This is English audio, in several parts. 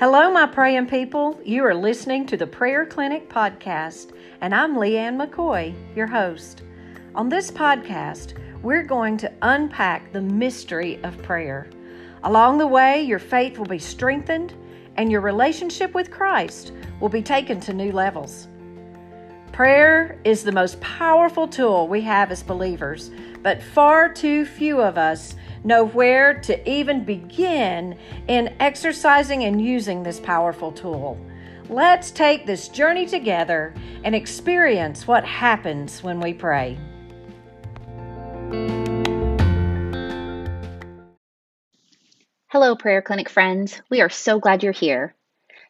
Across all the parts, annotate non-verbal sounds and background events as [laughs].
Hello, my praying people. You are listening to the Prayer Clinic podcast, and I'm Leanne McCoy, your host. On this podcast, we're going to unpack the mystery of prayer. Along the way, your faith will be strengthened and your relationship with Christ will be taken to new levels. Prayer is the most powerful tool we have as believers, but far too few of us know where to even begin in exercising and using this powerful tool. Let's take this journey together and experience what happens when we pray. Hello, Prayer Clinic friends. We are so glad you're here.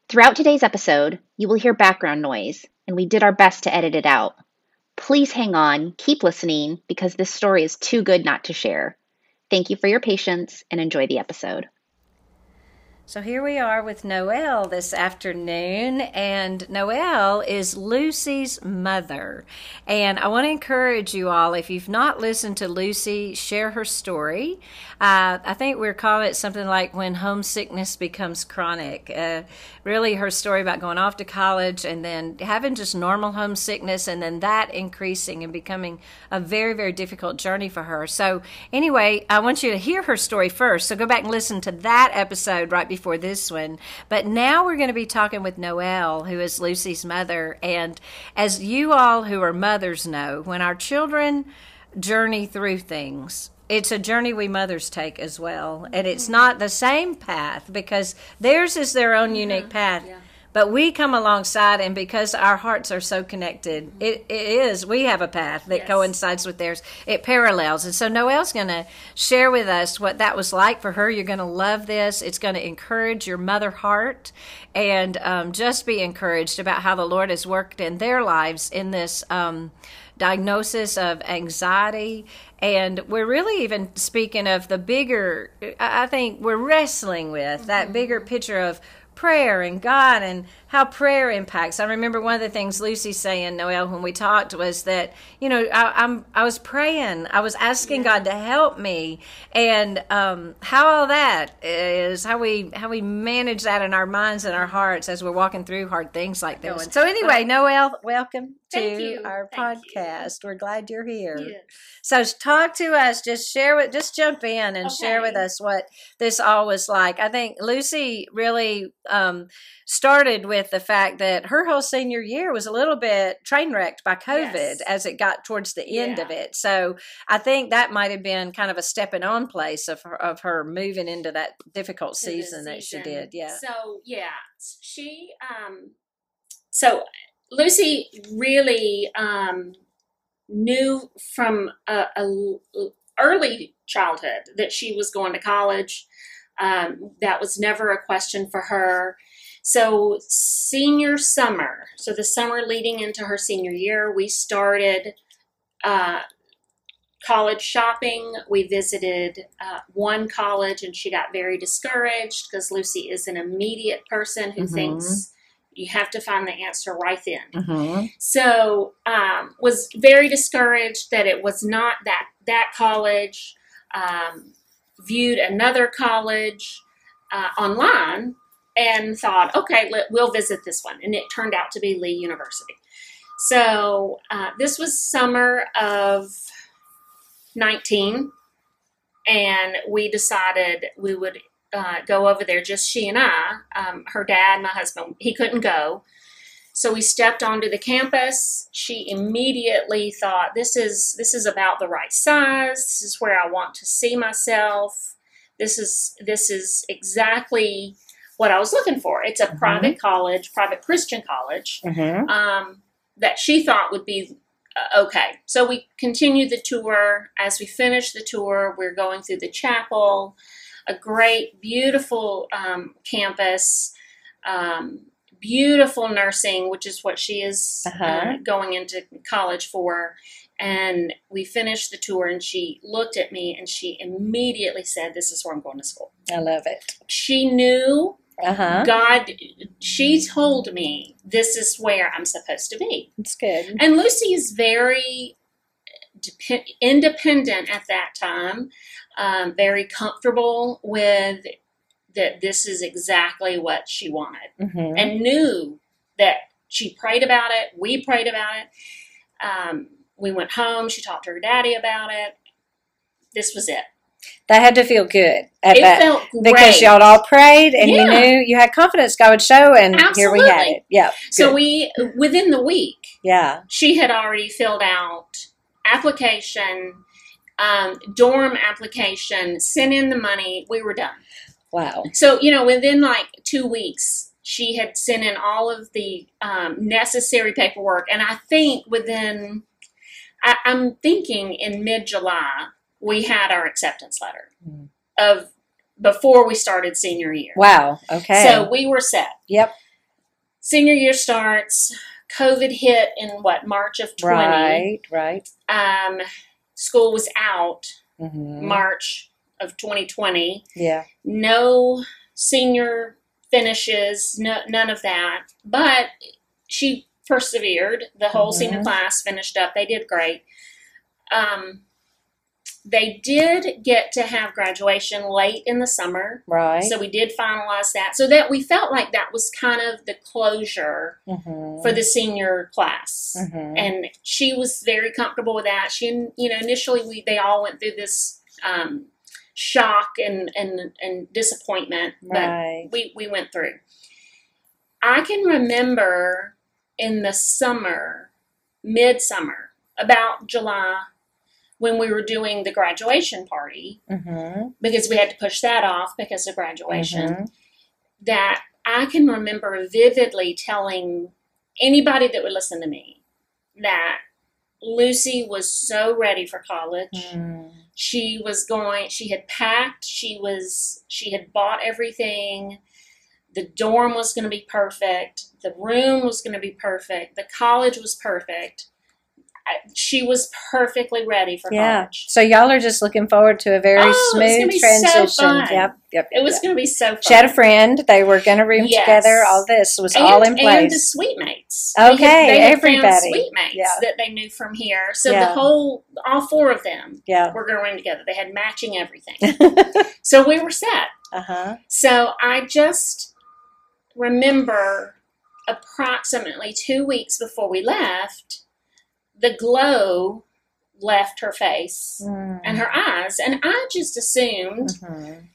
Throughout today's episode, you will hear background noise, and we did our best to edit it out. Please hang on, keep listening, because this story is too good not to share. Thank you for your patience and enjoy the episode. So here we are with Noelle this afternoon, and Noelle is Lucy's mother. And I want to encourage you all, if you've not listened to Lucy share her story, uh, I think we're calling it something like when homesickness becomes chronic. Uh, really, her story about going off to college and then having just normal homesickness, and then that increasing and becoming a very, very difficult journey for her. So, anyway, I want you to hear her story first. So go back and listen to that episode right before before this one. But now we're going to be talking with Noelle, who is Lucy's mother. And as you all who are mothers know, when our children journey through things, it's a journey we mothers take as well. And it's mm-hmm. not the same path because theirs is their own unique path. Yeah. But we come alongside, and because our hearts are so connected, it, it is, we have a path that yes. coincides with theirs. It parallels. And so Noelle's going to share with us what that was like for her. You're going to love this. It's going to encourage your mother heart and um, just be encouraged about how the Lord has worked in their lives in this. Um, diagnosis of anxiety. And we're really even speaking of the bigger, I think we're wrestling with mm-hmm. that bigger picture of prayer and God and how prayer impacts. I remember one of the things Lucy saying, Noelle, when we talked was that you know I, am I was praying, I was asking yeah. God to help me, and um, how all that is how we how we manage that in our minds and our hearts as we're walking through hard things like this. So anyway, Noelle, welcome to our Thank podcast. You. We're glad you're here. Yes. So talk to us. Just share with. Just jump in and okay. share with us what this all was like. I think Lucy really um, started with the fact that her whole senior year was a little bit train wrecked by COVID yes. as it got towards the end yeah. of it. So I think that might have been kind of a stepping on place of her, of her moving into that difficult season, season, that she did. Yeah. So yeah, she um, so Lucy really um, knew from a, a, early childhood that she was going to college. Um, that was never a question for her. So, senior summer, so the summer leading into her senior year, we started uh, college shopping. We visited uh, one college and she got very discouraged because Lucy is an immediate person who mm-hmm. thinks you have to find the answer right then. Mm-hmm. So um, was very discouraged that it was not that that college. Um, viewed another college uh, online and thought, okay, we'll visit this one, and it turned out to be Lee University. So uh, this was summer of 19, and we decided we would uh, go over there, just she and I. Um, her dad, my husband, he couldn't go. So we stepped onto the campus. She immediately thought, "This is this is about the right size. This is where I want to see myself. This is this is exactly what I was looking for. It's a mm-hmm. private college, private Christian college mm-hmm. um, that she thought would be uh, okay. So we continued the tour. As we finished the tour, we're going through the chapel a great, beautiful um, campus, um, beautiful nursing, which is what she is uh, uh-huh. uh, going into college for. And we finished the tour, and she looked at me and she immediately said, This is where I'm going to school. I love it. She knew uh-huh. God, she told me this is where I'm supposed to be. It's good. And Lucy is very dep- independent at that time um, very comfortable with that this is exactly what she wanted hmm and knew that she prayed about it. We prayed about it. Um, we went home. She talked to her daddy about it. This was it. That had to feel good at It that felt great. because y'all all prayed and you knew you had confidence God would show, and here we had it. Yeah. so good. we within the week yeah. she had already filled out application, um, dorm application, sent in the money. We were done. Wow. So, you know, within like two weeks, she had sent in all of the um, necessary paperwork. And I think within, I, I'm thinking in mid July, we had our acceptance letter Mm. of before we started senior year. Wow. Okay. So we were set. yep. Senior year starts. COVID hit in what, March of 20. Right. Right. Um, school was out hmm March of 2020. Yeah. no senior finishes, no, none of that. But she persevered. The whole senior Mhm. class finished up. They did great. Um, they did get to have graduation late in the summer. Right. So we did finalize that. So that we felt like that was kind of the closure hmm for the senior class. hmm And she was very comfortable with that. She, you know, initially we they all went through this um, shock and, and and disappointment, but Right. we we went through. I can remember in the summer, midsummer, about July, when we were doing the graduation party hmm because we had to push that off because of graduation. Mhm. That I can remember vividly telling anybody that would listen to me that Lucy was so ready for college. Mm. She was going, she had packed, she was, she had bought everything. The dorm was going to be perfect. The room was going to be perfect. The college was perfect. She was perfectly ready for Yeah. college. So y'all are just looking forward to a very Oh, smooth be so transition. Yep. Yep. It was yep. going to be so fun. She had a friend. They were going to room Yes. together. All this was and, all in place. And the suite mates. Okay, they had, they everybody. Suite mates Yeah. that they knew from here. So Yeah. the whole, all four of them Yeah. were going to room together. They had matching everything. [laughs] so we were set. uh huh. So I just remember approximately two weeks before we left, the glow left her face and her eyes. And I just assumed Mhm.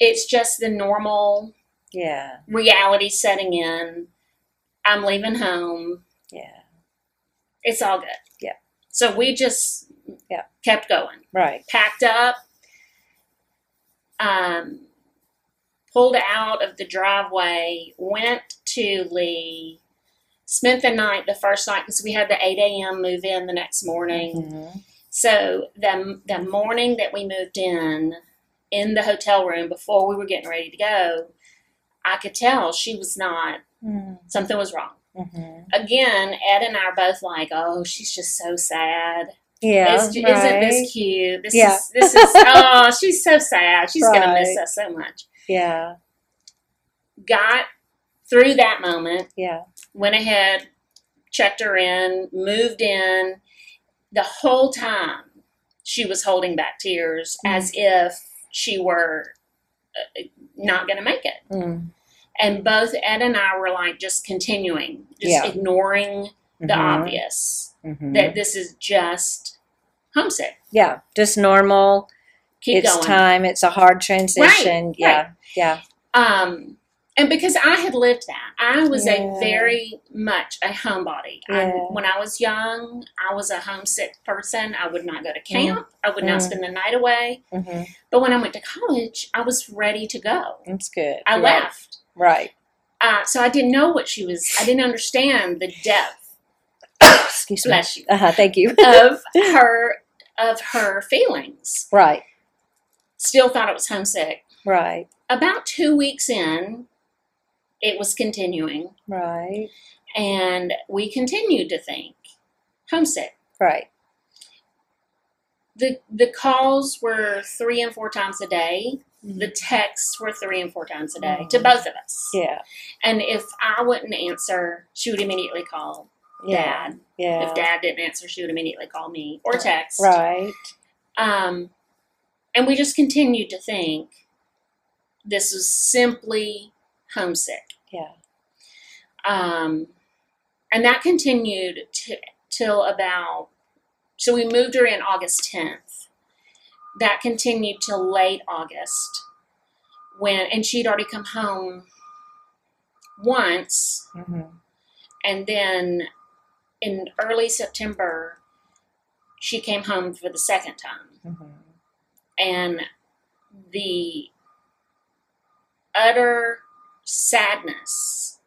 it's just the normal Yeah. reality setting in. I'm leaving home. Yeah. It's all good. Yeah. So we just Yeah. kept going. Right. Packed up, um, pulled out of the driveway, went to Lee, spent the night the first night because we had the 8 a.m. move in the next morning. Mhm. So the, the morning that we moved in, in the hotel room before we were getting ready to go, I could tell she was not, Mhm. something was wrong. Mhm. Again, Ed and I are both like, oh, she's just so sad. Yeah. Is- isn't this cute? This Yeah. is this is [laughs] oh, she's so sad. She's gonna miss us so much. Yeah. Got through that moment, Yeah. Went ahead, checked her in, moved in. The whole time she was holding back tears Mm. as if she were uh, not gonna make it. Mm. And both Ed and I were like just continuing, just Yeah. ignoring the Mhm. obvious Mhm. that this is just homesick. yeah. Just normal. Keep it's going. time. It's a hard transition. Right, yeah. Yeah. Um, and because I had lived that, I was Yeah. a very much a homebody. I, when I was young, I was a homesick person. I would not go to camp. I would not Mm. spend the night away. hmm But when I went to college, I was ready to go. That's good. I right. left. Right. Uh, so I didn't know what she was. I didn't understand the depth. Excuse me. Bless you. Uh huh. Thank you. Of [laughs] her of her feelings. right. Still thought it was homesick. Right. About two weeks in, it was continuing. Right. and we continued to think homesick. Right. The the calls were three and four times a day. Mm-hmm. The texts were three and four times a day to both of us. Yeah. And if I wouldn't answer, she would immediately call Yeah. dad. Yeah. If dad didn't answer, she would immediately call me or text. Right. Um, and we just continued to think this was simply homesick. Yeah. Um, and that continued t- till about, so we moved her in August 10th. That continued till late August when, and she'd already come home once. Mm-hmm. And then in early September, she came home for the second time. Mm-hmm. And the utter sadness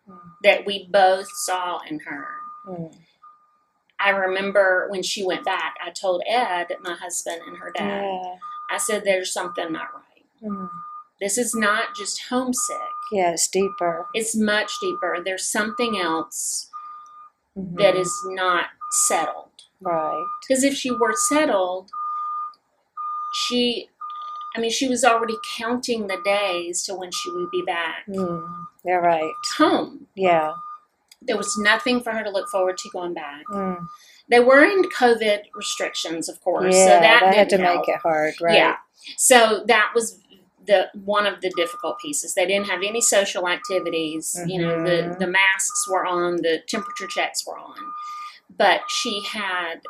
that we both saw in her. Mm-hmm. I remember when she went back, I told Ed, my husband, and her dad, Yeah. I said, There's something not right. Mm. This is not just homesick, Yeah, it's deeper. it's much deeper. There's something else Mhm. that is not settled. right. Because if she were settled, she, I mean, she was already counting the days to when she would be back Mm. Yeah, right. home. Yeah. There was nothing for her to look forward to going back. Mm. They were in COVID restrictions, of course, Yeah, so that, that had to help. make it hard, right? Yeah, so that was the one of the difficult pieces. They didn't have any social activities. You know, the Mhm. the masks were on, the temperature checks were on, but she had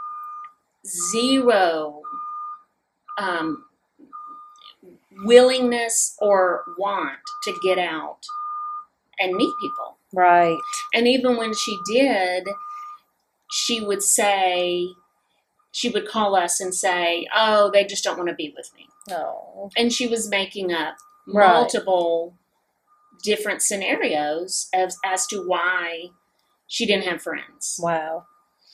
zero um, willingness or want to get out and meet people. Right. And even when she did, she would say, she would call us and say, Oh, they just don't want to be with me. No. And she was making up Right. multiple different scenarios as, as to why she didn't have friends. Wow.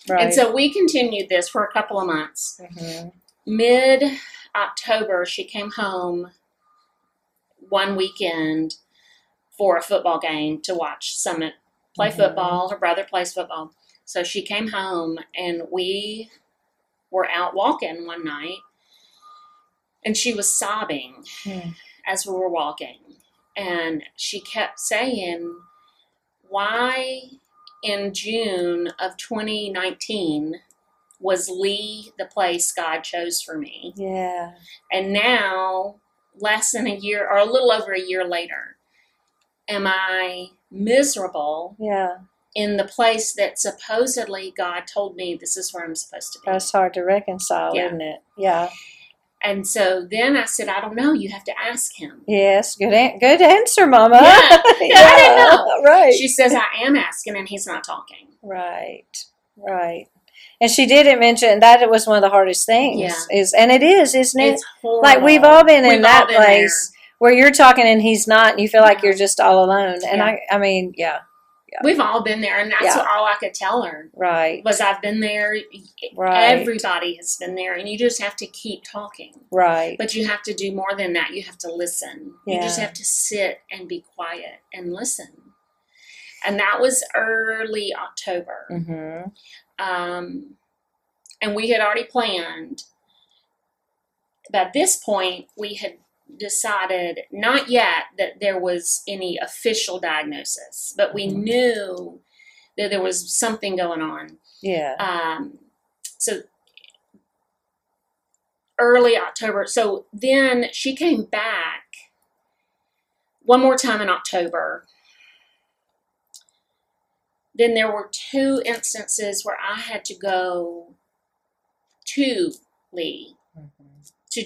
Right. And so we continued this for a couple of months. hmm Mid October, she came home one weekend for a football game to watch Summit play Mhm. football. Her brother plays football. So she came home and we were out walking one night and she was sobbing Hmm. as we were walking. And she kept saying, Why in June of 2019 was Lee the place God chose for me? Yeah. And now, less than a year or a little over a year later, am I miserable Yeah. in the place that supposedly God told me this is where I'm supposed to be? That's hard to reconcile, Yeah. isn't it? Yeah. And so then I said, I don't know. You have to ask him. Yes. Good. An- good answer, Mama. Yeah. I didn't know. Right. She says, I am asking, and he's not talking. Right, right. And she didn't mention that it was one of the hardest things. Yeah. Is and it is, isn't it? It's horrible. like we've all been in We've that been place where you're talking and he's not, and you feel like you're just all alone. And Yeah. I, I mean, yeah, there. We've all been there, and that's Yeah. all I could tell her right, was I've been there. Right. Everybody has been there, and you just have to keep talking. right, But you have to do more than that. You have to listen. Yeah. You just have to sit and be quiet and listen. And that was early October. mm-hmm. Um, and we had already planned. By this point, we had decided not yet that there was any official diagnosis, but we Mhm. knew that there was something going on. yeah, Um, so early October. So then she came back one more time in October. Then there were two instances where I had to go to Lee to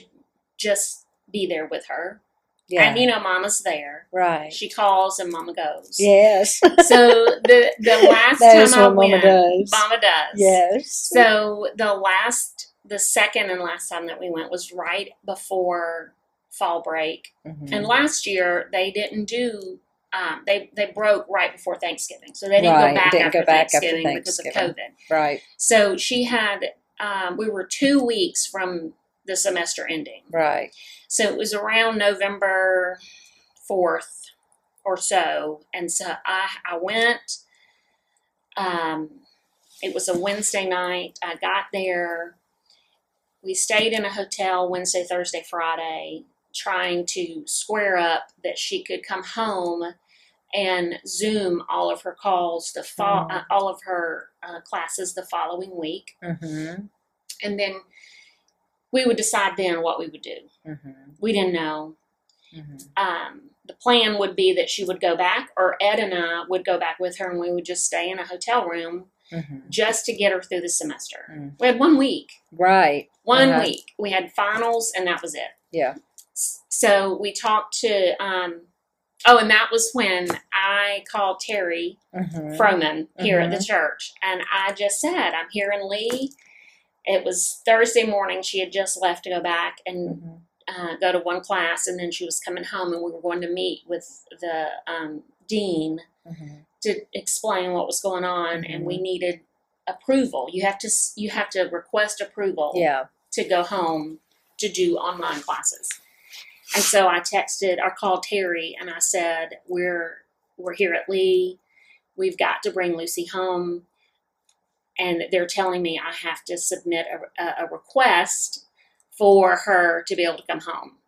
just be there with her. yeah, And you know, Mama's there. right, She calls and Mama goes. yes. [laughs] So the the [laughs] last time I what Mama does. Mama does. yes. So the last, the second and last time that we went was right before fall break. Mhm. And last year they didn't do. Um, they they broke right before Thanksgiving, so they didn't Right, go back, didn't after, go back after Thanksgiving because of COVID. right, So she had. Um, we were two weeks from the semester ending, right, so it was around November fourth or so, and so I I went. Um, it was a Wednesday night. I got there. We stayed in a hotel Wednesday, Thursday, Friday, trying to square up that she could come home and Zoom all of her calls, the fall, Mhm. uh, all of her uh, classes the following week, mm-hmm. and then we would decide then what we would do. Mm-hmm. We didn't know. Mhm. um, the plan would be that she would go back, or Ed and I would go back with her, and we would just stay in a hotel room Mhm. just to get her through the semester. Mm. We had one week, Right. one Uh-huh. week. We had finals, and that was it. Yeah. So we talked to. Um, oh, and that was when I called Terry Mhm. Froman here at the Mhm. church, and I just said, "I'm here in Lee." It was Thursday morning. She had just left to go back and Mhm. uh, go to one class, and then she was coming home, and we were going to meet with the um, dean Mhm. to explain what was going on, and Mm-hmm. we needed approval. You have to you have to request approval Yeah. to go home to do online classes. And so I texted or called Terry, and I said, "We're we're here at Lee. We've got to bring Lucy home." And they're telling me I have to submit a, a, request for her to be able to come home.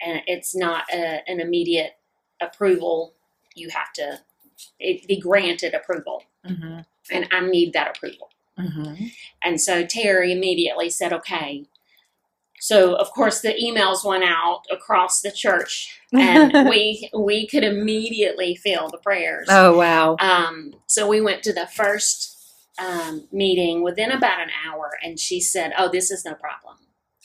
And it's not a, an immediate approval. You have to it be granted approval. Mhm. And I need that approval. Mhm. And so Terry immediately said, okay. So of course the emails went out across the church [laughs] and we we could immediately feel the prayers. Oh wow. Um, so we went to the first um, meeting within about an hour, and she said, "Oh, this is no problem."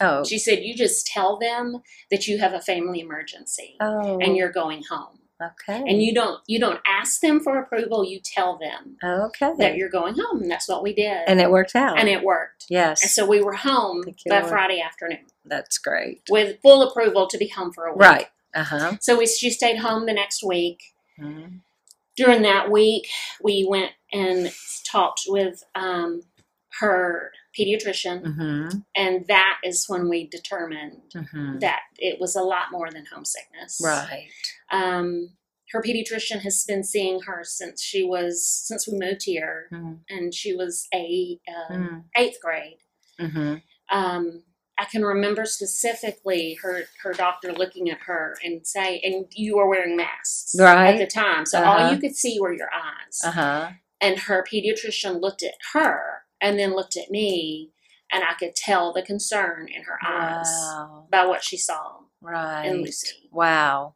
Oh. She said, "You just tell them that you have a family emergency Oh. and you're going home, okay. and you don't you don't ask them for approval. You tell them okay. that you're going home, and that's what we did, and it worked out. and it worked. yes. And so we were home by Lord. Friday afternoon That's great. with full approval to be home for a week. Right. Uh huh. So we she stayed home the next week. Mhm. during that week, we went and talked with um, her pediatrician, Mhm. and that is when we determined Mhm. that it was a lot more than homesickness. Right. Um, her pediatrician has been seeing her since she was since we moved here, Mhm. and she was a uh, Mhm. eighth grade. Mhm. Um, I can remember specifically her her doctor looking at her and say, and you were wearing masks Right. at the time, so Uh-huh. all you could see were your eyes. Uh huh. And her pediatrician looked at her and then looked at me, and I could tell the concern in her eyes Wow. by what she saw Right. in Lucy. Wow.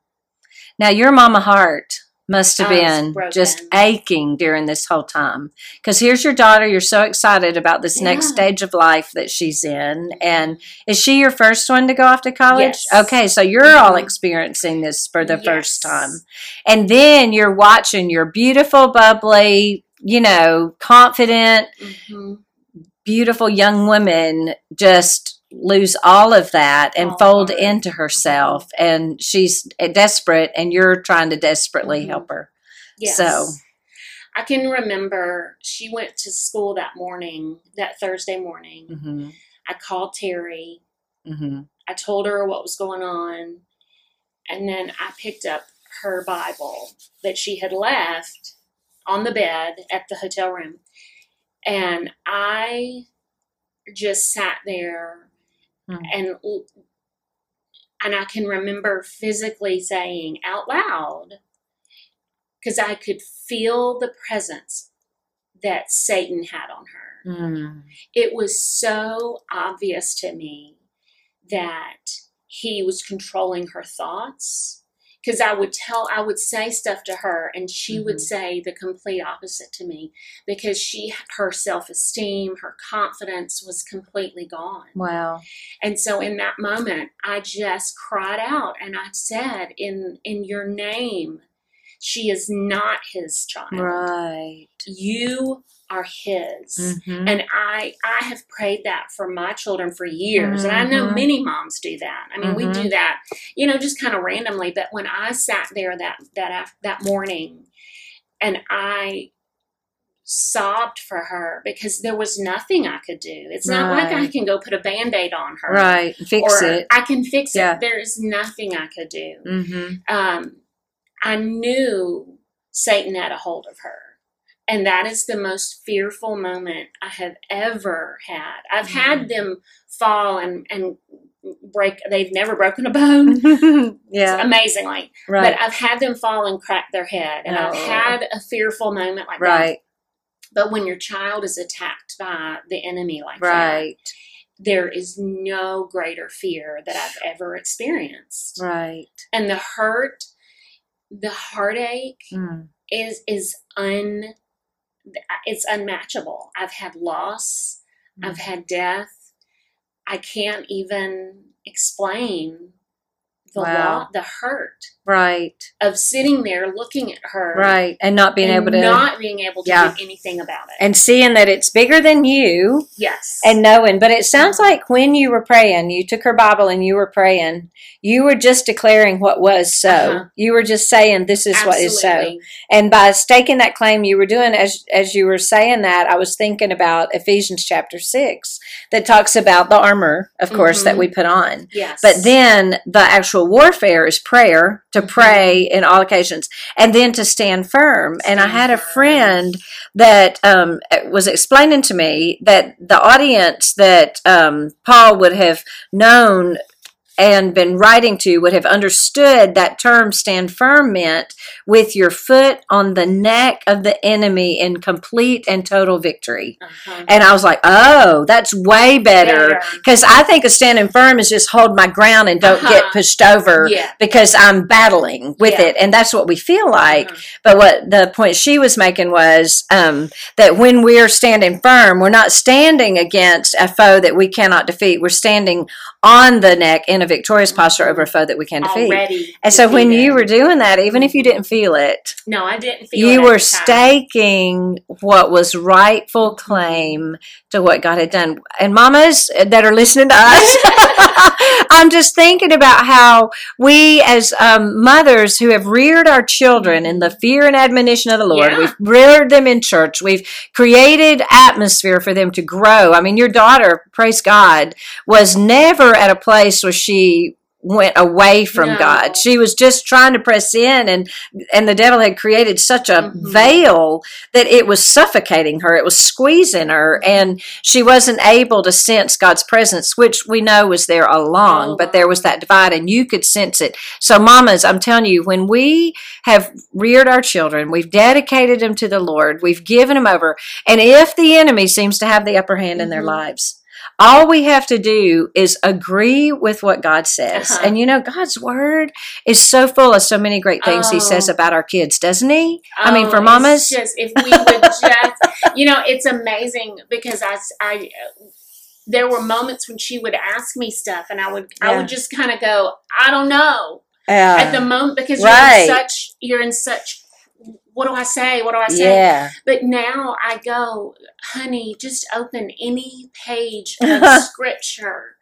Now your mama heart must have been just aching during this whole time. Because here's your daughter, you're so excited about this next stage of life that she's in. And is she your first one to go off to college? Yes. Okay, so you're all Mhm. experiencing this for the first time. And then you're watching your beautiful, bubbly, you know, confident, hmm beautiful young woman just lose all of that and All fold into herself and she's desperate and you're trying to desperately Mhm. help her Yes. So- I can remember she went to school that morning, that Thursday morning. mm-hmm. I called Terry. Mm-hmm. I told her what was going on. And then I picked up her Bible that she had left on the bed at the hotel room. And I just sat there Hmm. and and I can remember physically saying out loud because I could feel the presence that Satan had on her mm it was so obvious to me that he was controlling her thoughts because i would tell i would say stuff to her and she would Mhm. say the complete opposite to me because she her self-esteem her confidence was completely gone. Wow. And so in that moment i just cried out and i said in in your name she is not his child. Right. You are his mm-hmm. and I I have prayed that for my children for years, and I know Mhm. many moms do that. I mean, we Mhm. do that, you know, just kind of randomly. But when I sat there that that af- that morning, and I sobbed for her because there was nothing I could do. It's not like I can go put a band aid on her, right fix or it I can fix Yeah. it. There is nothing I could do. mm-hmm. Um, I knew Satan had a hold of her. And that is the most fearful moment I have ever had. I've Mm-hmm. had them fall and, and break, they've never broken a bone, [laughs] yeah amazingly. right But I've had them fall and crack their head. And I've Oh. had a fearful moment like that. right But when your child is attacked by the enemy like that, right there is no greater fear that I've ever experienced. Right. And the hurt, the heartache Mm. is is un it's unmatchable. I've had loss, I've mm. had death. I can't even explain the Wow. lo- the hurt Right. of sitting there looking at her Right. And not being and able to not being able to Yeah. do anything about it. and seeing that it's bigger than you yes. and knowing. But it sounds like when you were praying, you took her Bible and you were praying, you were just declaring what was so. Uh-huh. You were just saying, This is what is so. And by staking that claim, you were doing as as you were saying that, I was thinking about Ephesians chapter six that talks about the armor, of course, that Mhm. we put on. Yes. But then the actual warfare is prayer, to Mhm. pray in all occasions, and then to stand firm. and I had a friend that um, was explaining to me that the audience that um, Paul would have known and been writing to would have understood that term stand firm meant with your foot on the neck of the enemy in complete and total victory. Uh-huh. And I was like, oh, that's way better. Because I think of standing firm is just hold my ground and don't get Uh-huh. pushed over Yeah. because I'm battling with Yeah. it. And that's what we feel like. Uh-huh. But what the point she was making was um, that when we're standing firm, we're not standing against a foe that we cannot defeat. We're standing on the neck in a victorious posture over a foe that we can defeat. Already. And so when you were doing that, even if you didn't feel it, no, I didn't feel it you were staking what was rightful claim to what God had done. And mamas that are listening to us, [laughs] I'm just thinking about how we, as um, mothers who have reared our children in the fear and admonition of the Lord, Yeah. we've reared them in church, we've created atmosphere for them to grow. I mean, your daughter, praise God, was never at a place where she went away from No. God. She was just trying to press in and and the devil had created such a Mhm. veil that it was suffocating her. It was squeezing her and she wasn't able to sense God's presence, which we know was there along, All but there was that divide and you could sense it. So mamas, I'm telling you, when we have reared our children, we've dedicated them to the Lord, we've given them over, and if the enemy seems to have the upper hand in their Mhm. lives, all we have to do is agree with what God says. Uh-huh. And you know, God's word is so full of so many great things He says Oh. about our kids, doesn't He? I mean, Oh, for mamas, just if we would [laughs] just, you know, it's amazing because I, I, there were moments when she would ask me stuff, and I would, I would just kind of go, I don't know yeah, at the moment because right. you're in such, you're in such. What do I say? What do I say? yeah, But now I go, honey, just open any page [laughs] of scripture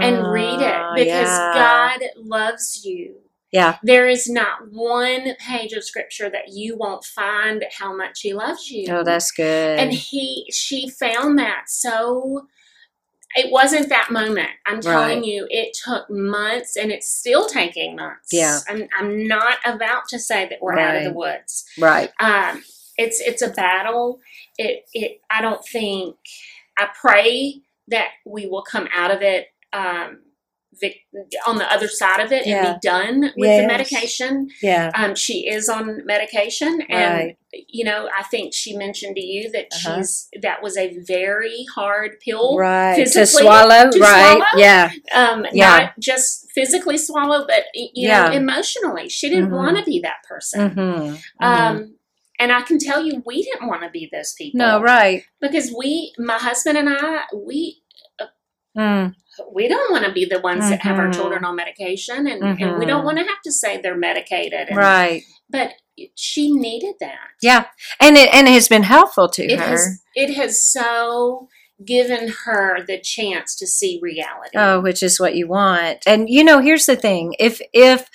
and read it Oh, because yeah. God loves you. Yeah. There is not one page of scripture that you won't find how much he loves you. Oh, that's good. and he she found that so it wasn't that moment. I'm telling Right. you, it took months and it's still taking months. Yeah. I'm I'm not about to say that we're out of the woods. right. Um it's it's a battle. It it I don't think I pray that we will come out of it um vic- on the other side of it Yeah. and be done with Yes. the medication. Yeah. Um, she is on medication, and Right. you know, I think she mentioned to you that Uh-huh. she's that was a very hard pill, Right. To swallow. to right. swallow? Yeah. um, Yeah. not just physically swallow, but you Yeah. know, emotionally. She didn't Mhm. want to be that person. Mm-hmm. Um, and I can tell you, we didn't want to be those people. no, right. because we, my husband and I, we Mm. We don't want to be the ones that have our Mhm. children on medication, and, and we don't want to have to say they're medicated. And, Right. But she needed that. Yeah. And it and it has been helpful to It her. has it has so given her the chance to see reality. Oh, which is what you want. And you know, here's the thing. If if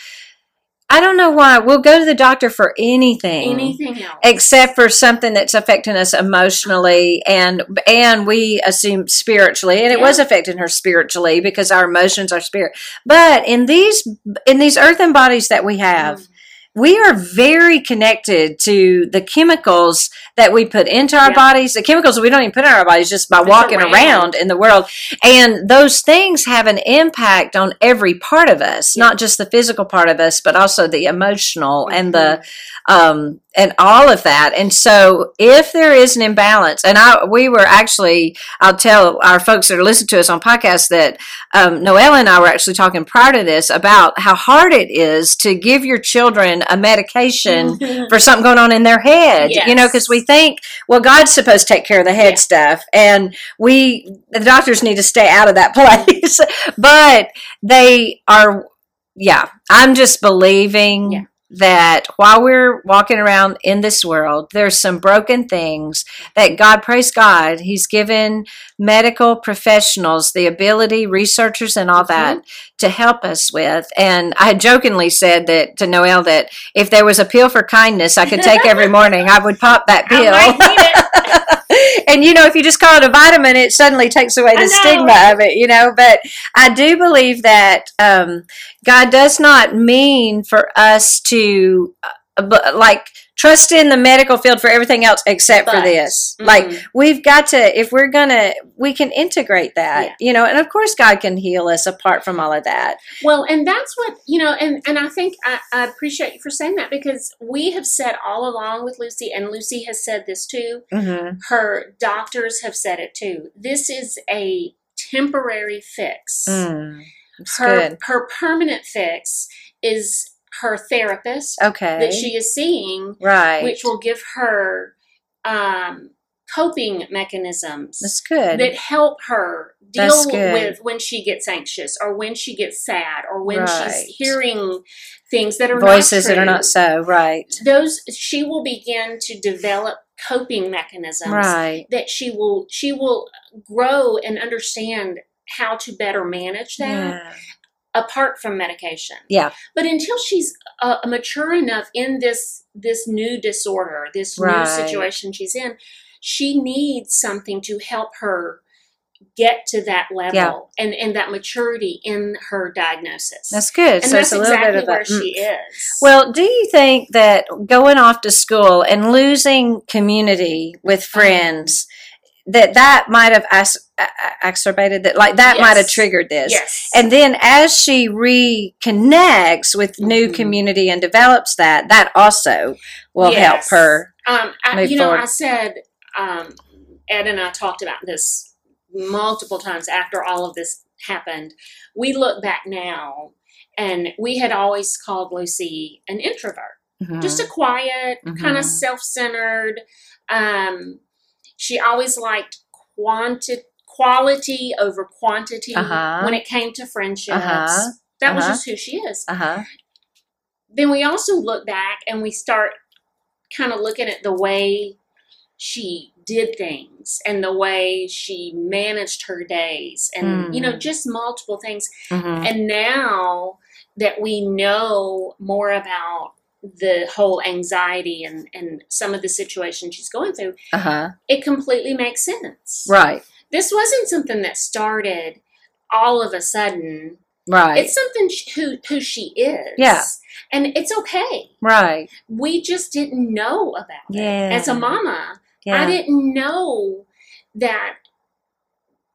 I don't know why we'll go to the doctor for anything. Anything else? Except for something that's affecting us emotionally and and we assume spiritually and it was affecting her spiritually because our emotions are spirit. But in these in these earthen bodies that we have, Mm. We are very connected to the chemicals that we put into our Yeah. bodies, the chemicals we don't even put in our bodies just by Just walking around. around. in the world. And those things have an impact on every part of us, Yeah. not just the physical part of us, but also the emotional and Mm-hmm. the um and all of that. And so if there is an imbalance, and I we were actually I'll tell our folks that are listening to us on podcasts that um, Noelle and I were actually talking prior to this about how hard it is to give your children a medication [laughs] for something going on in their head. You know, because we think, well, God's supposed to take care of the head Yeah. stuff, and we the doctors need to stay out of that [laughs] place. but they are, yeah. I'm just believing. Yeah. That while we're walking around in this world, there's some broken things that God, praise God, He's given medical professionals the ability, researchers, and all that to help us with. And I jokingly said that to Noelle that if there was a pill for kindness I could take every [laughs] morning, I would pop that I pill. [laughs] and you know, if you just call it a vitamin, it suddenly takes away the stigma of it, you know. But I do believe that um, God does not mean for us to uh, like trust in the medical field for everything else except for But, this. mhm. Like we've got to, if we're gonna, we can integrate that, Yeah. you know. And of course, God can heal us apart from all of that. Well, and that's what you know, and and I think I, I appreciate you for saying that because we have said all along with Lucy, and Lucy has said this too. Mm-hmm. Her doctors have said it too. This is a temporary fix. Mm, her good. her permanent fix is her therapist Okay. that she is seeing, right. which will give her um, coping mechanisms that's good. that help her deal with when she gets anxious or when she gets sad or when Right. she's hearing things that are Voices that are not so right. those she will begin to develop coping mechanisms Right. that she will she will grow and understand how to better manage that Yeah. Apart from medication Yeah. but until she's uh, mature enough in this this new disorder this Right. new situation she's in she needs something to help her get to that level Yeah. and and that maturity in her diagnosis That's good. and so that's it's a little exactly bit of a, where mm. she is Well, do you think that going off to school and losing community with friends that that might have a- a- exacerbated that like that might have triggered this? yes And then as she reconnects with new Mhm. community and develops that, that also will help her. Um, I, you know, forward. I said um, Ed and I talked about this multiple times after all of this happened. We look back now, and we had always called Lucy an introvert, just a quiet, kind Mhm. of self-centered. Um, she always liked quanti- quality over quantity Uh-huh. when it came to friendships. Uh-huh. That was Uh-huh. just who she is Uh huh. then we also look back and we start kind of looking at the way she did things and the way she managed her days and you know Mm. just multiple things hmm and now that we know more about the whole anxiety and, and some of the situations she's going through Uh huh. it completely makes sense Right. This wasn't something that started all of a sudden Right. it's something sh- who who she is Yeah. and it's okay right. we just didn't know about Yeah. it. As a mama, Yeah. I didn't know that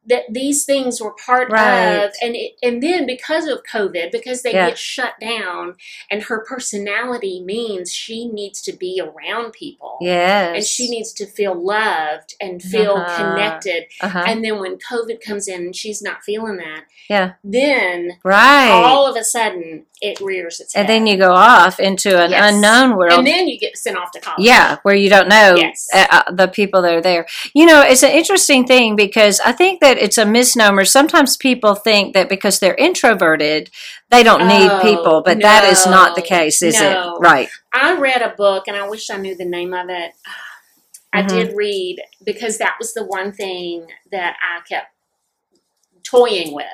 that these things were part Right. of and it, and then because of COVID, because they Yeah. get shut down and her personality means she needs to be around people. Yes. And she needs to feel loved and feel Uh-huh. connected. Uh-huh. And then when COVID comes in and she's not feeling that, yeah. then Right. all of a sudden it rears its head. and then you go off into an Yes. unknown world. and then you get sent off to college. yeah, where you don't know Yes. uh, uh, the people that are there. You know, it's an interesting thing because I think that it's a misnomer. Sometimes people think that because they're introverted, they don't need Oh, people, but that is not the case, is no. it? Right. I read a book, and I wish I knew the name of it. I Mhm. did read because that was the one thing that I kept toying with.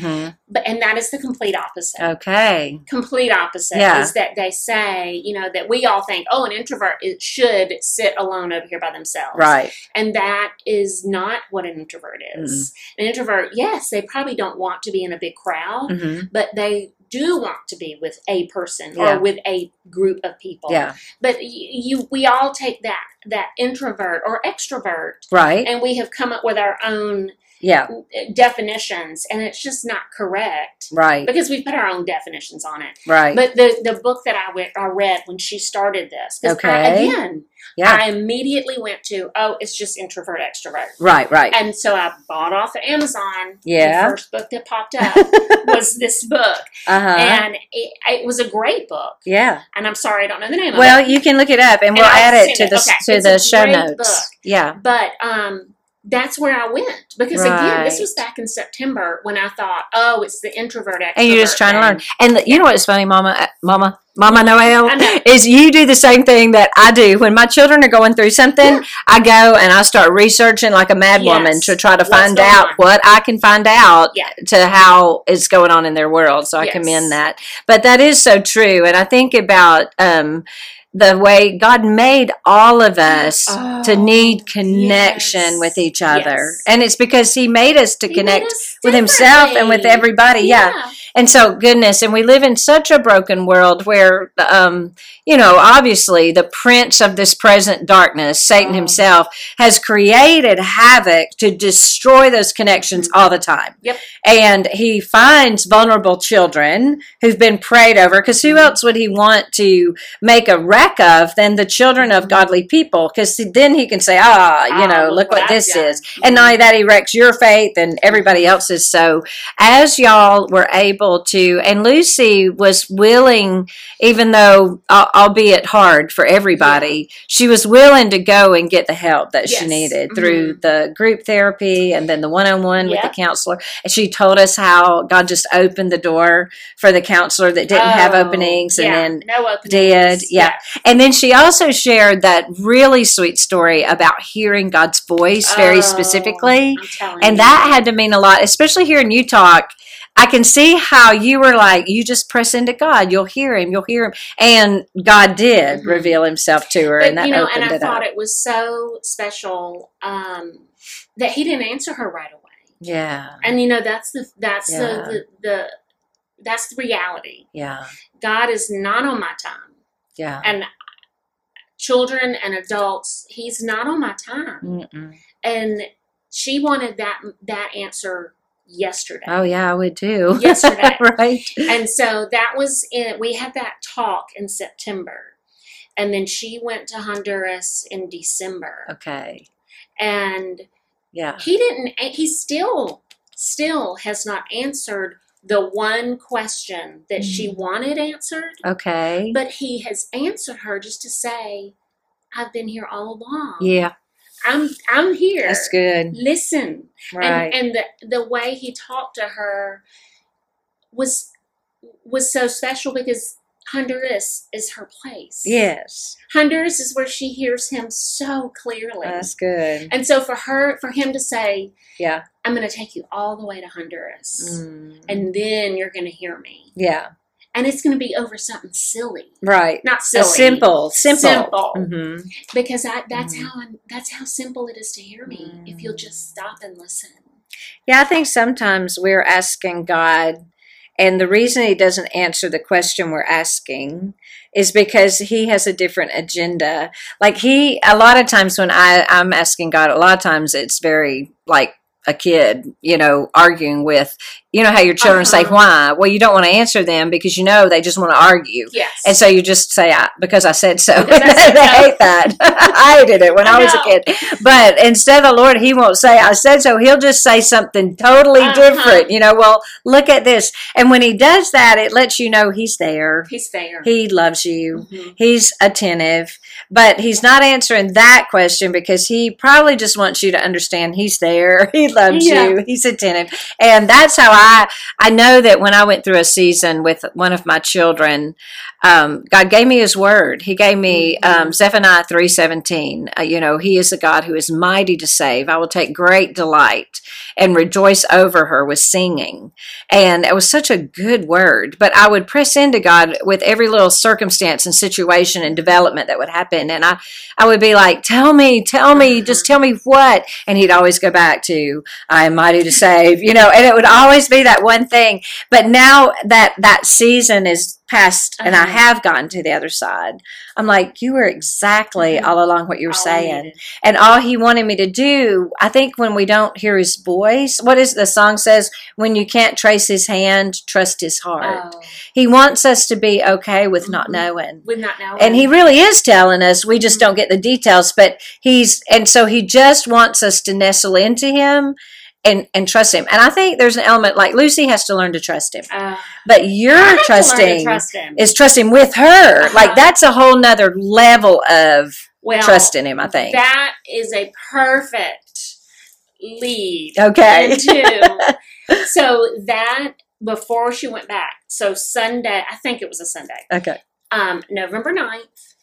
hmm But and that is the complete opposite. Okay. complete opposite Yeah. is that they say, you know, that we all think, oh, an introvert should sit alone over here by themselves. Right. And that is not what an introvert is. An introvert, yes, they probably don't want to be in a big crowd, hmm but they do want to be with a person Yeah. or with a group of people. Yeah. But y- you, we all take that that introvert or extrovert, Right. and we have come up with our own Yeah. definitions, and it's just not correct Right. because we put our own definitions on it. Right. But the the book that I, went, I read when she started this, 'cause I- Okay. again, yeah. I immediately went to, oh, it's just introvert extrovert. right. Right. And so I bought off of Amazon. Yeah. The first book that popped up [laughs] was this book. Uh huh. And it, it was a great book. Yeah. And I'm sorry I don't know the name Well, of it. you can look it up, and And we'll I'll add it to it. the Okay. to It's the show notes. book. Yeah. But um, that's where I went. Because again, this was back in September when I thought, oh, it's the introvert. And you're just trying to learn. And you know what's funny, Mama, uh, Mama, Mama Noelle, is you do the same thing that I do. When my children are going through something, I go and I start researching like a mad woman Yes. to try to What's find out on? what I can find out Yeah. to how it's going on in their world. So I Yes. commend that. But that is so true. And I think about um, the way God made all of us to Oh, need connection yes. with each other. Yes. And it's because He made us to He connect us with Himself and with everybody. yeah. And so, goodness, and we live in such a broken world where, um, you know, obviously the prince of this present darkness, Satan Oh. himself, has created havoc to destroy those connections all the time. Yep. And he finds vulnerable children who've been prayed over, because who else would he want to make a wreck of than the children of godly people? Because then he can say, ah, you Ah, know, look what this is. And not only that, he wrecks your faith and everybody else's. So, as y'all were able to, and Lucy was willing, even though, albeit hard for everybody, she was willing to go and get the help that she Yes. needed mm-hmm. through the group therapy and then the one on one with the counselor. And she told us how God just opened the door for the counselor that didn't have Oh, openings and then no openings. did, yeah. and then she also shared that really sweet story about hearing God's voice very Oh, specifically. And you. that had to mean a lot, especially here in Utah. I can see how you were like, you just press into God, you'll hear Him, you'll hear Him, and God did Mhm. reveal Himself to her, But, and that you know, opened and I it thought up. it was so special um, that he didn't answer her right away. yeah, And you know, that's the that's Yeah. the, the the that's the reality. yeah, God is not on my time, yeah. and children and adults, He's not on my time. Mm-mm. And she wanted that that answer yesterday. Oh yeah, I would too. Yesterday. [laughs] right? And so that was in, we had that talk in September. And then she went to Honduras in December. Okay. And Yeah. he didn't, he still, still has not answered the one question that she Mm. wanted answered. Okay. But he has answered her just to say, I've been here all along. Yeah, I'm, I'm here. that's good. Listen. Right. And, and the, the way he talked to her was was so special because Honduras is her place. yes, Honduras is where she hears him so clearly. that's good. and so for her for him to say, Yeah. I'm gonna take you all the way to Honduras Mm. and then you're gonna hear me. yeah. And it's gonna be over something silly. Right. Not silly. simple, simple. Simple. hmm Because I, that's Mhm. how I'm, that's how simple it is to hear me if you'll just stop and listen. Yeah, I think sometimes we're asking God, and the reason He doesn't answer the question we're asking is because He has a different agenda. Like He, a lot of times when I, I'm asking God, a lot of times it's very like a kid, you know, arguing with, you know, how your children say Uh-huh. why. Well, you don't want to answer them because you know they just want to argue. Yes. And so you just say, I, because I said so. [laughs] I said they hate that. [laughs] I hated it when I, I was a kid. But instead of the Lord, He won't say, I said so. He'll just say something totally Uh-huh. different. You know, well, look at this. And when He does that, it lets you know He's there. He's there. He loves you. Mhm. He's attentive, but he's not answering that question because he probably just wants you to understand he's there. [laughs] He loves Yeah. you. He's attentive. And that's how I I know that when I went through a season with one of my children, um, God gave me his word. He gave me Mhm. um, Zephaniah 3:17. Uh, you know, he is a God who is mighty to save. I will take great delight and rejoice over her with singing. And it was such a good word. But I would press into God with every little circumstance and situation and development that would happen. And I, I would be like, tell me, tell me, just tell me what. And he'd always go back to, I am mighty to save, you know, and it would always be that one thing. But now that that season is past and I Uh-huh. have gotten to the other side, I'm like, you were exactly Mhm. all along what you were saying. And all he wanted me to do, I think when we don't hear his voice, what is the song says, when you can't trace his hand, trust his heart. Oh, He wants us to be okay with not Mhm. knowing. with not knowing. And he really is telling us, we just don't get the details, but he's, and so he just wants us to nestle into him and, and trust him. And I think there's an element like Lucy has to learn to trust him, Uh, but you're have to to trusting trust him. is trusting with her. Uh-huh. Like that's a whole nother level of well, trusting him, I think. That is a perfect lead Okay. into. [laughs] so that before she went back, so Sunday, I think it was a Sunday, Okay. um, November 9th,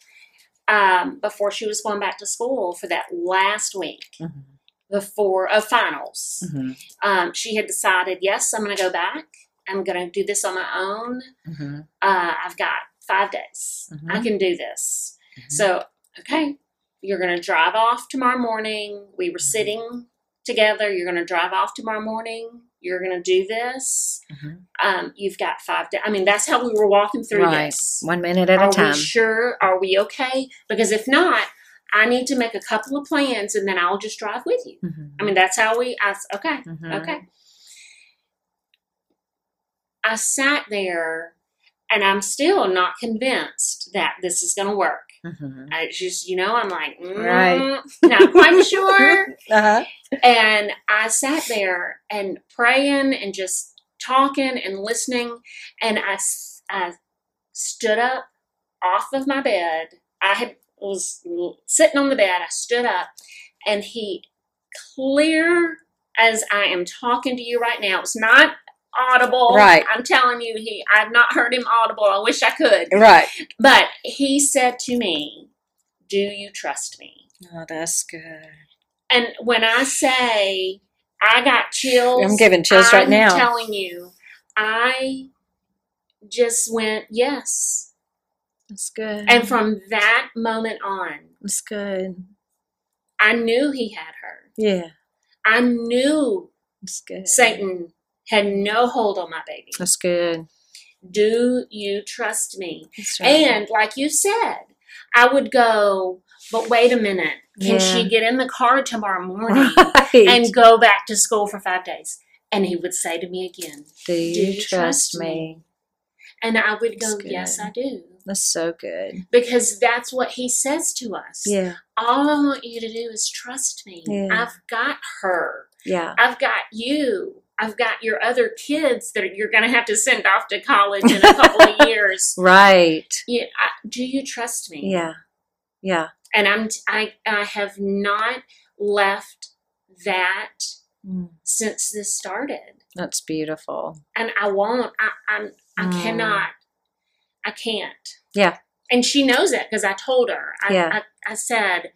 um, before she was going back to school for that last week Mhm. Before of finals, Mhm. um, she had decided, yes, I'm going to go back. I'm going to do this on my own. Mhm. Uh, I've got five days. I Mhm. can do this. Mhm. So, okay, you're going to drive off tomorrow morning. We were Mm-hmm. sitting together. You're going to drive off tomorrow morning. You're going to do this. Mhm. Um, you've got five days. I mean, that's how we were walking through Right. this. One minute at Are a time. we sure? Are we okay? Because if not, I need to make a couple of plans and then I'll just drive with you. Mhm. I mean, that's how we, I, okay, Mhm. okay. I sat there and I'm still not convinced that this is going to work. Mhm. I just, you know, I'm like, mm, Right. not quite [laughs] sure. Uh-huh. And I sat there and praying and just talking and listening. And I, I stood up off of my bed. I had was sitting on the bed. I stood up, and he, clear as I am talking to you right now, it's not audible. Right. I'm telling you, he. I've not heard him audible. I wish I could. Right. But he said to me, "Do you trust me?" Oh, that's good. And when I say I got chills, I'm giving chills right now. I'm telling you, I just went yes. That's good. And from that moment on, that's good. I knew he had her. Yeah. I knew That's good. Satan had no hold on my baby. That's good. Do you trust me? Right. And like you said, I would go, but wait a minute. Can Yeah. she get in the car tomorrow morning right. and go back to school for five days? And he would say to me again, do you, you trust, trust me? me? and I would go, Yes. I do. That's so good. Because that's what he says to us. Yeah. All I want you to do is trust me. Yeah. I've got her. Yeah. I've got you. I've got your other kids that you're going to have to send off to college in a couple of [laughs] years. Right. Yeah, I, do you trust me? Yeah. Yeah. And I'm t- I I have not left that Mm, since this started, That's beautiful. and I won't. I I'm I Mm. cannot. I can't. Yeah. And she knows it because I told her. I, Yeah. I I said,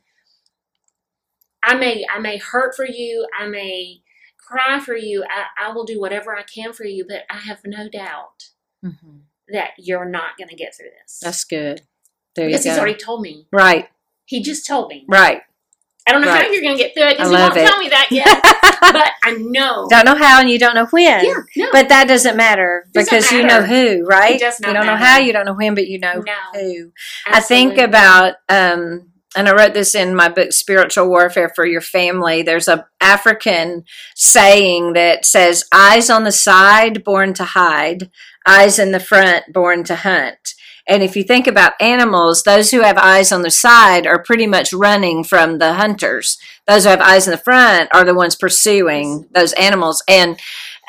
I may I may hurt for you. I may cry for you. I, I will do whatever I can for you, but I have no doubt hmm that you're not going to get through this. That's good. There because you he's already told me. right. He just told me. Right. I don't know how you're going to get through it because love won't it. tell me that yet. [laughs] but I know. don't know how and you don't know when. yeah, no. But that doesn't matter Doesn't because you know who, right? It does not you don't know how, you don't know when, but you know No. who. I think about, um, and I wrote this in my book, Spiritual Warfare for Your Family. There's a African saying that says, "Eyes on the side, born to hide; eyes in the front, born to hunt." And if you think about animals, those who have eyes on the side are pretty much running from the hunters. Those who have eyes in the front are the ones pursuing those animals. And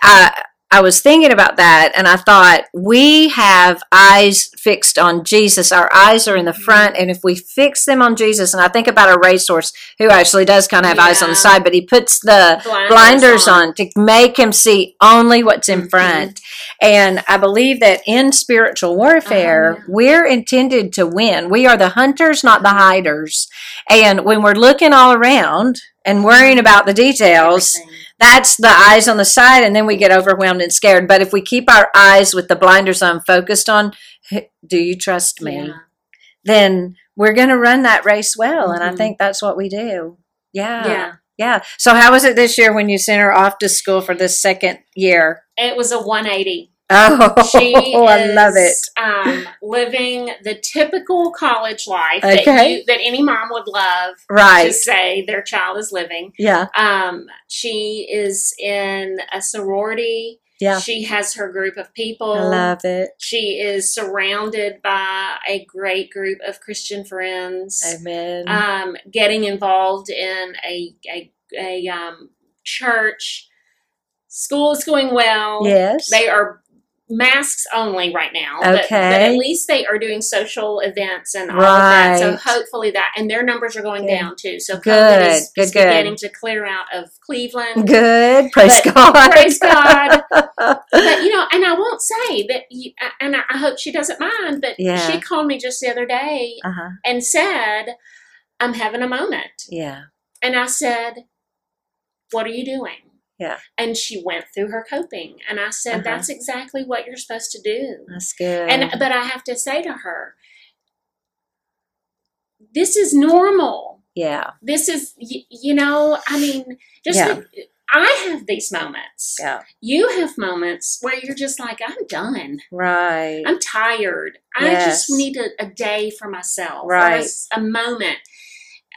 I, I was thinking about that and I thought, we have eyes fixed on Jesus. Our eyes are in the front. And if we fix them on Jesus, and I think about a racehorse who actually does kind of have eyes on the side, but he puts the blinders, blinders on. to make him see only what's in Mhm. front. And I believe that in spiritual warfare, Uh-huh, yeah. we're intended to win. We are the hunters, not the hiders. And when we're looking all around and worrying about the details, Everything. That's the eyes on the side, and then we get overwhelmed and scared. But if we keep our eyes with the blinders on, focused on, do you trust me? Yeah. Then we're going to run that race well. And I Mhm. think that's what we do. Yeah. Yeah. Yeah. So, how was it this year when you sent her off to school for this second year? It was a 180. Oh, She [laughs] I love it. is, Um, living the typical college life that, you, that any mom would love Right. to say their child is living. Yeah. Um, she is in a sorority. Yeah. She has her group of people. I love it. She is surrounded by a great group of Christian friends. Amen. Um, getting involved in a a, a um, church. School is going well. yes. They are masks only right now. But, but at least they are doing social events and all of that. So hopefully that and their numbers are going Good. down too. So Good, is, good, is good. beginning to clear out of Cleveland. Good. Praise But- God. praise [laughs] God. But you know, and I won't say that. You, and I hope she doesn't mind. But Yeah. she called me just the other day uh huh. and said, "I'm having a moment," Yeah. and I said, "What are you doing?" Yeah. And she went through her coping, and I said, Uh-huh. "That's exactly what you're supposed to do." That's good. And but I have to say to her, "This is normal. yeah. This is you, you know. I mean, just Yeah. like, I have these moments. Yeah. You have moments where you're just like, I'm done. Right. I'm tired. I just need a, a day for myself, Right. a a, moment.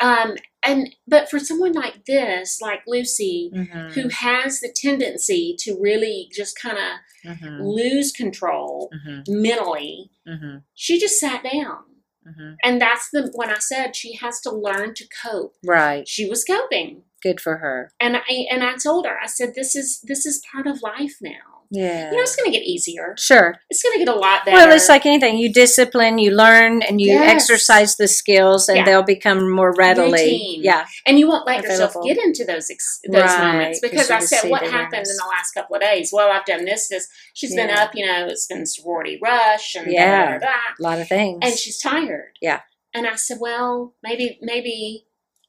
Um, and but for someone like this, like Lucy, Mhm. who has the tendency to really just kind of Mhm. lose control Mhm. mentally, Mhm. she just sat down. Mhm. And that's the when I said she has to learn to cope. Right. She was coping, Good for her. and I and I told her I said this is this is part of life now. Yeah. You know, it's going to get easier. Sure. It's going to get a lot better. Well, it's like anything. You discipline, you learn, and you Yes. exercise the skills, and Yeah. they'll become more readily. Routine. Yeah. and you won't let yourself get into those ex- those Right, moments 'cause because I said what happened in the last couple of days. Well, I've done this. This she's been up. You know, it's been sorority rush and Yeah. da, da, da, A lot of things. and she's tired. Yeah. And I said, well, maybe maybe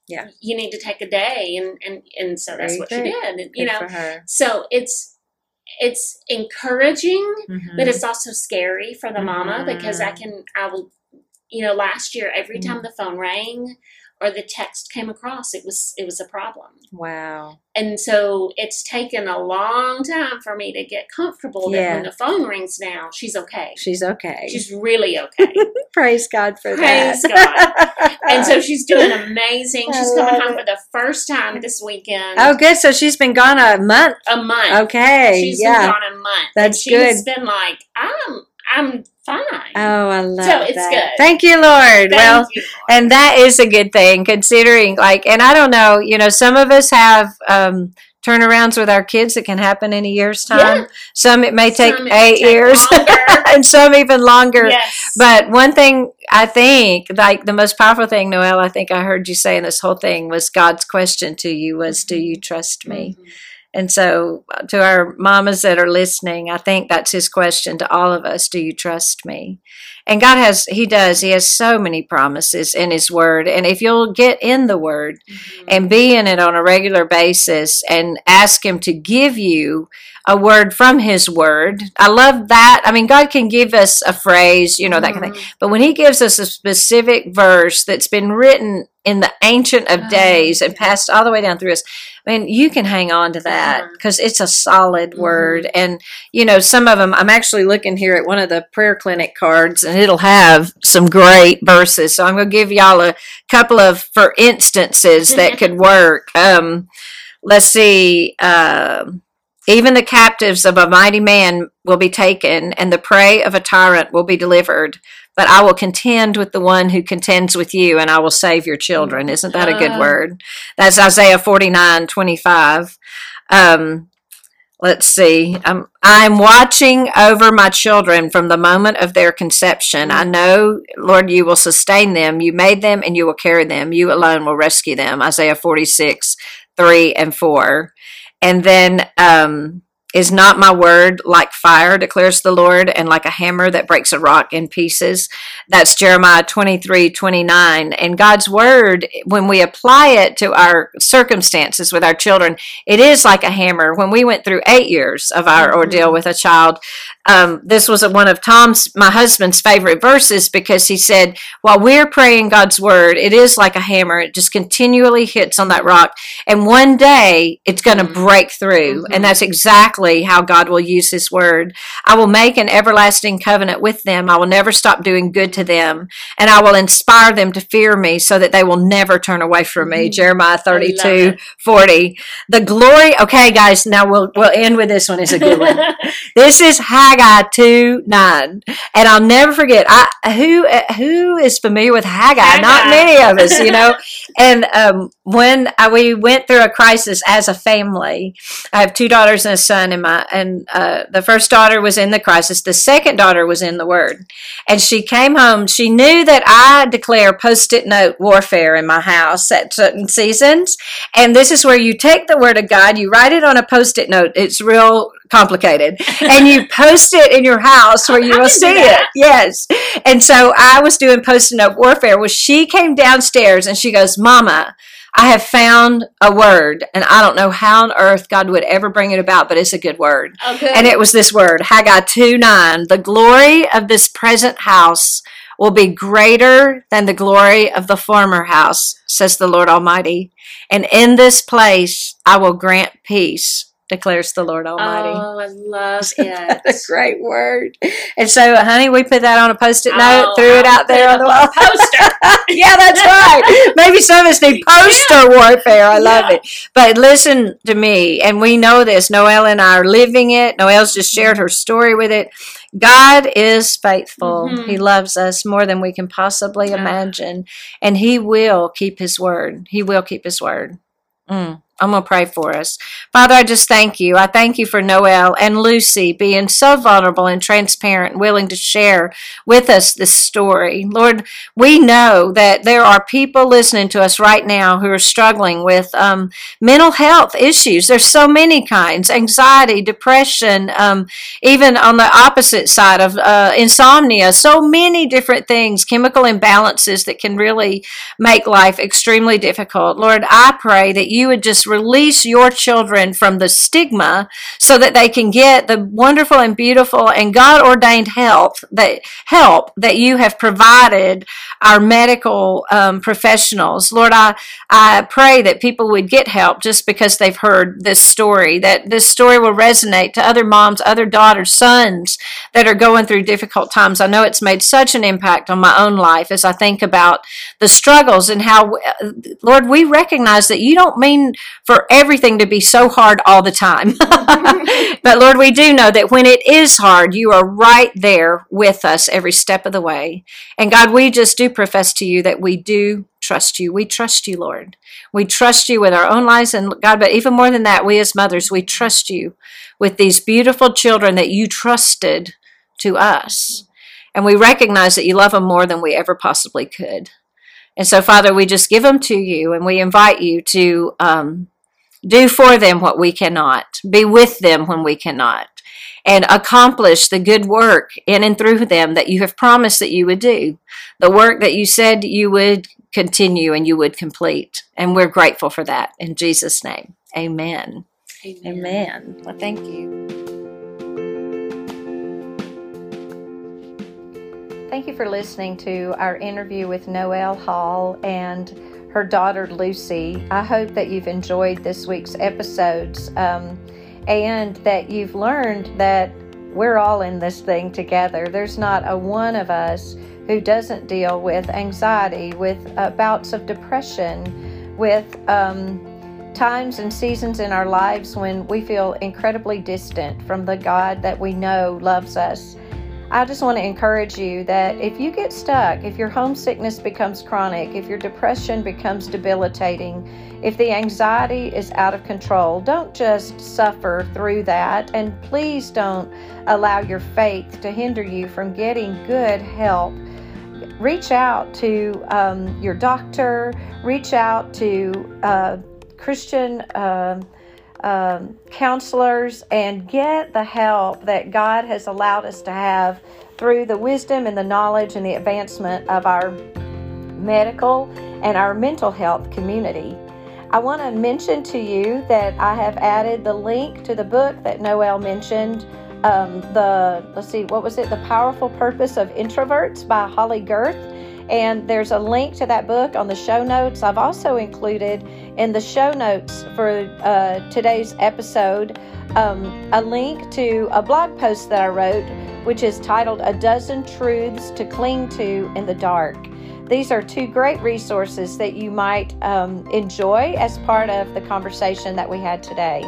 Yeah. you need to take a day, and and and so that's what she did. And, you Good know, so it's it's encouraging Mhm. but it's also scary for the mama Mhm. because I can I will you know last year every Mm-hmm. time the phone rang or the text came across it was it was a problem wow. and so it's taken a long time for me to get comfortable that Yeah. when the phone rings now she's okay She's okay. she's really okay [laughs] Praise God for Praise that. and so [laughs] she's doing amazing I she's coming home it. for the first time this weekend oh, good. So she's been gone a month. a month Okay. she's yeah. been gone a month That's and she's good. been like I'm I'm fine Oh, I love it. So it's that. good. Thank you, Lord. Thank well, you, Lord. and that is a good thing considering like and i don't know you know some of us have um turnarounds with our kids that can happen in a year's time Yeah. some it may take Some it eight take years [laughs] and some even longer Yes. but one thing i think like the most powerful thing noelle i think i heard you say in this whole thing was god's question to you was do you trust me Mhm. And so, uh, to our mamas that are listening, I think that's his question to all of us Do you trust me? And God has, He does, He has so many promises in His Word. And if you'll get in the Word Mhm. and be in it on a regular basis and ask Him to give you a word from His Word, I love that. I mean, God can give us a phrase, you know, that kind of thing. Mhm. But when He gives us a specific verse that's been written in the Ancient of Oh, Days and passed all the way down through us, I mean, you can hang on to that because it's a solid Mhm. word. And, you know, some of them, I'm actually looking here at one of the prayer clinic cards and it'll have some great verses. So I'm going to give y'all a couple of, for instances that could work. Um, let's see. Um, even the captives of a mighty man will be taken, and the prey of a tyrant will be delivered. But I will contend with the one who contends with you, and I will save your children. Isn't that a good Ah. word? That's Isaiah forty nine twenty five. Um, let's see. Um, I'm watching over my children from the moment of their conception. I know, Lord, you will sustain them. You made them, and you will carry them. You alone will rescue them. Isaiah forty six three and four. And then um, is not my word like fire, declares the Lord, and like a hammer that breaks a rock in pieces. That's Jeremiah 23 29. And God's word, when we apply it to our circumstances with our children, it is like a hammer. When we went through eight years of our ordeal with a child, um, this was one of Tom's, my husband's favorite verses because he said, while we're praying God's word, it is like a hammer. It just continually hits on that rock. And one day it's going to break through. And that's exactly how God will use his word. I will make an everlasting covenant with them. I will never stop doing good to them. And I will inspire them to fear me so that they will never turn away from me. Jeremiah 32, 40. The glory. Okay, guys, now we'll, we'll end with this one. It's a good one. [laughs] This is Haggai 2 9. And I'll never forget, I, who who is familiar with Haggai? Not many of us, you know. [laughs] and um, when I, we went through a crisis as a family, I have two daughters and a son, and my and uh, the first daughter was in the crisis. The second daughter was in the Word, and she came home. She knew that I declare post-it note warfare in my house at certain seasons, and this is where you take the Word of God, you write it on a post-it note. It's real complicated, [laughs] and you post it in your house where you I will see it. Yes, and so I was doing post-it note warfare. Well, she came downstairs and she goes, "Mama." I have found a word, and I don't know how on earth God would ever bring it about, but it's a good word. Oh, good. And it was this word, Haggai 2 9. The glory of this present house will be greater than the glory of the former house, says the Lord Almighty. And in this place I will grant peace, declares the Lord Almighty. Oh, I love [laughs] it. That's a great word. And so, honey, we put that on a post-it note, Oh, threw it out there on the wall. up on a poster. [laughs] yeah, that's right. Maybe some of us need [laughs] poster warfare. I love Yeah. it. But listen to me, and we know this. Noelle and I are living it. Noelle's just shared her story with it. God is faithful. Mhm. He loves us more than we can possibly Yeah. imagine, and He will keep His word. He will keep His word. Mm. I'm going to pray for us. Father, I just thank you. I thank you for Noelle and Lucy being so vulnerable and transparent and willing to share with us this story. Lord, we know that there are people listening to us right now who are struggling with um, mental health issues. There's so many kinds anxiety, depression, um, even on the opposite side of uh, insomnia, so many different things, chemical imbalances that can really make life extremely difficult. Lord, I pray that you would just release your children from the stigma so that they can get the wonderful and beautiful and God ordained health that help that you have provided our medical um, professionals. Lord, I, I pray that people would get help just because they've heard this story, that this story will resonate to other moms, other daughters, sons that are going through difficult times. I know it's made such an impact on my own life as I think about the struggles and how, Lord, we recognize that you don't mean for everything to be so hard all the time. [laughs] but Lord, we do know that when it is hard, you are right there with us every step of the way. And God, we just do profess to you that we do trust you. We trust you, Lord. We trust you with our own lives and God, but even more than that, we as mothers, we trust you with these beautiful children that you trusted to us. And we recognize that you love them more than we ever possibly could. And so, Father, we just give them to you and we invite you to um, do for them what we cannot, be with them when we cannot, and accomplish the good work in and through them that you have promised that you would do, the work that you said you would continue and you would complete. And we're grateful for that. In Jesus' name, amen. Amen. Well, thank you. Thank you for listening to our interview with Noelle Hall and her daughter Lucy. I hope that you've enjoyed this week's episodes um, and that you've learned that we're all in this thing together. There's not a one of us who doesn't deal with anxiety, with uh, bouts of depression, with um, times and seasons in our lives when we feel incredibly distant from the God that we know loves us. I just want to encourage you that if you get stuck, if your homesickness becomes chronic, if your depression becomes debilitating, if the anxiety is out of control, don't just suffer through that. And please don't allow your faith to hinder you from getting good help. Reach out to um, your doctor, reach out to uh, Christian. um um, counselors and get the help that God has allowed us to have through the wisdom and the knowledge and the advancement of our medical and our mental health community. I want to mention to you that I have added the link to the book that Noelle mentioned. Um, the let's see, what was it? The Powerful Purpose of Introverts by Holley Gerth. And there's a link to that book on the show notes. I've also included in the show notes for uh, today's episode um, a link to a blog post that I wrote, which is titled A Dozen Truths to Cling to in the Dark. These are two great resources that you might um, enjoy as part of the conversation that we had today.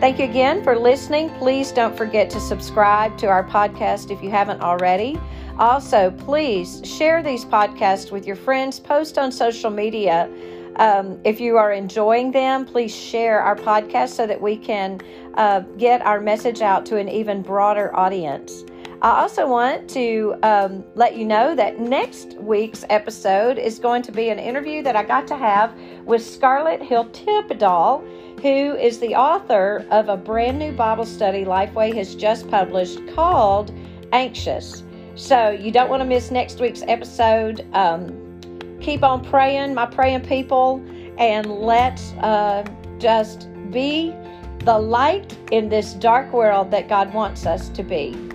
Thank you again for listening. Please don't forget to subscribe to our podcast if you haven't already. Also, please share these podcasts with your friends, post on social media. Um, if you are enjoying them, please share our podcast so that we can uh, get our message out to an even broader audience. I also want to um, let you know that next week's episode is going to be an interview that I got to have with Scarlet Hiltibidal, who is the author of a brand new Bible study Lifeway has just published called Anxious. So you don't want to miss next week's episode. Um, keep on praying, my praying people, and let's uh, just be the light in this dark world that God wants us to be.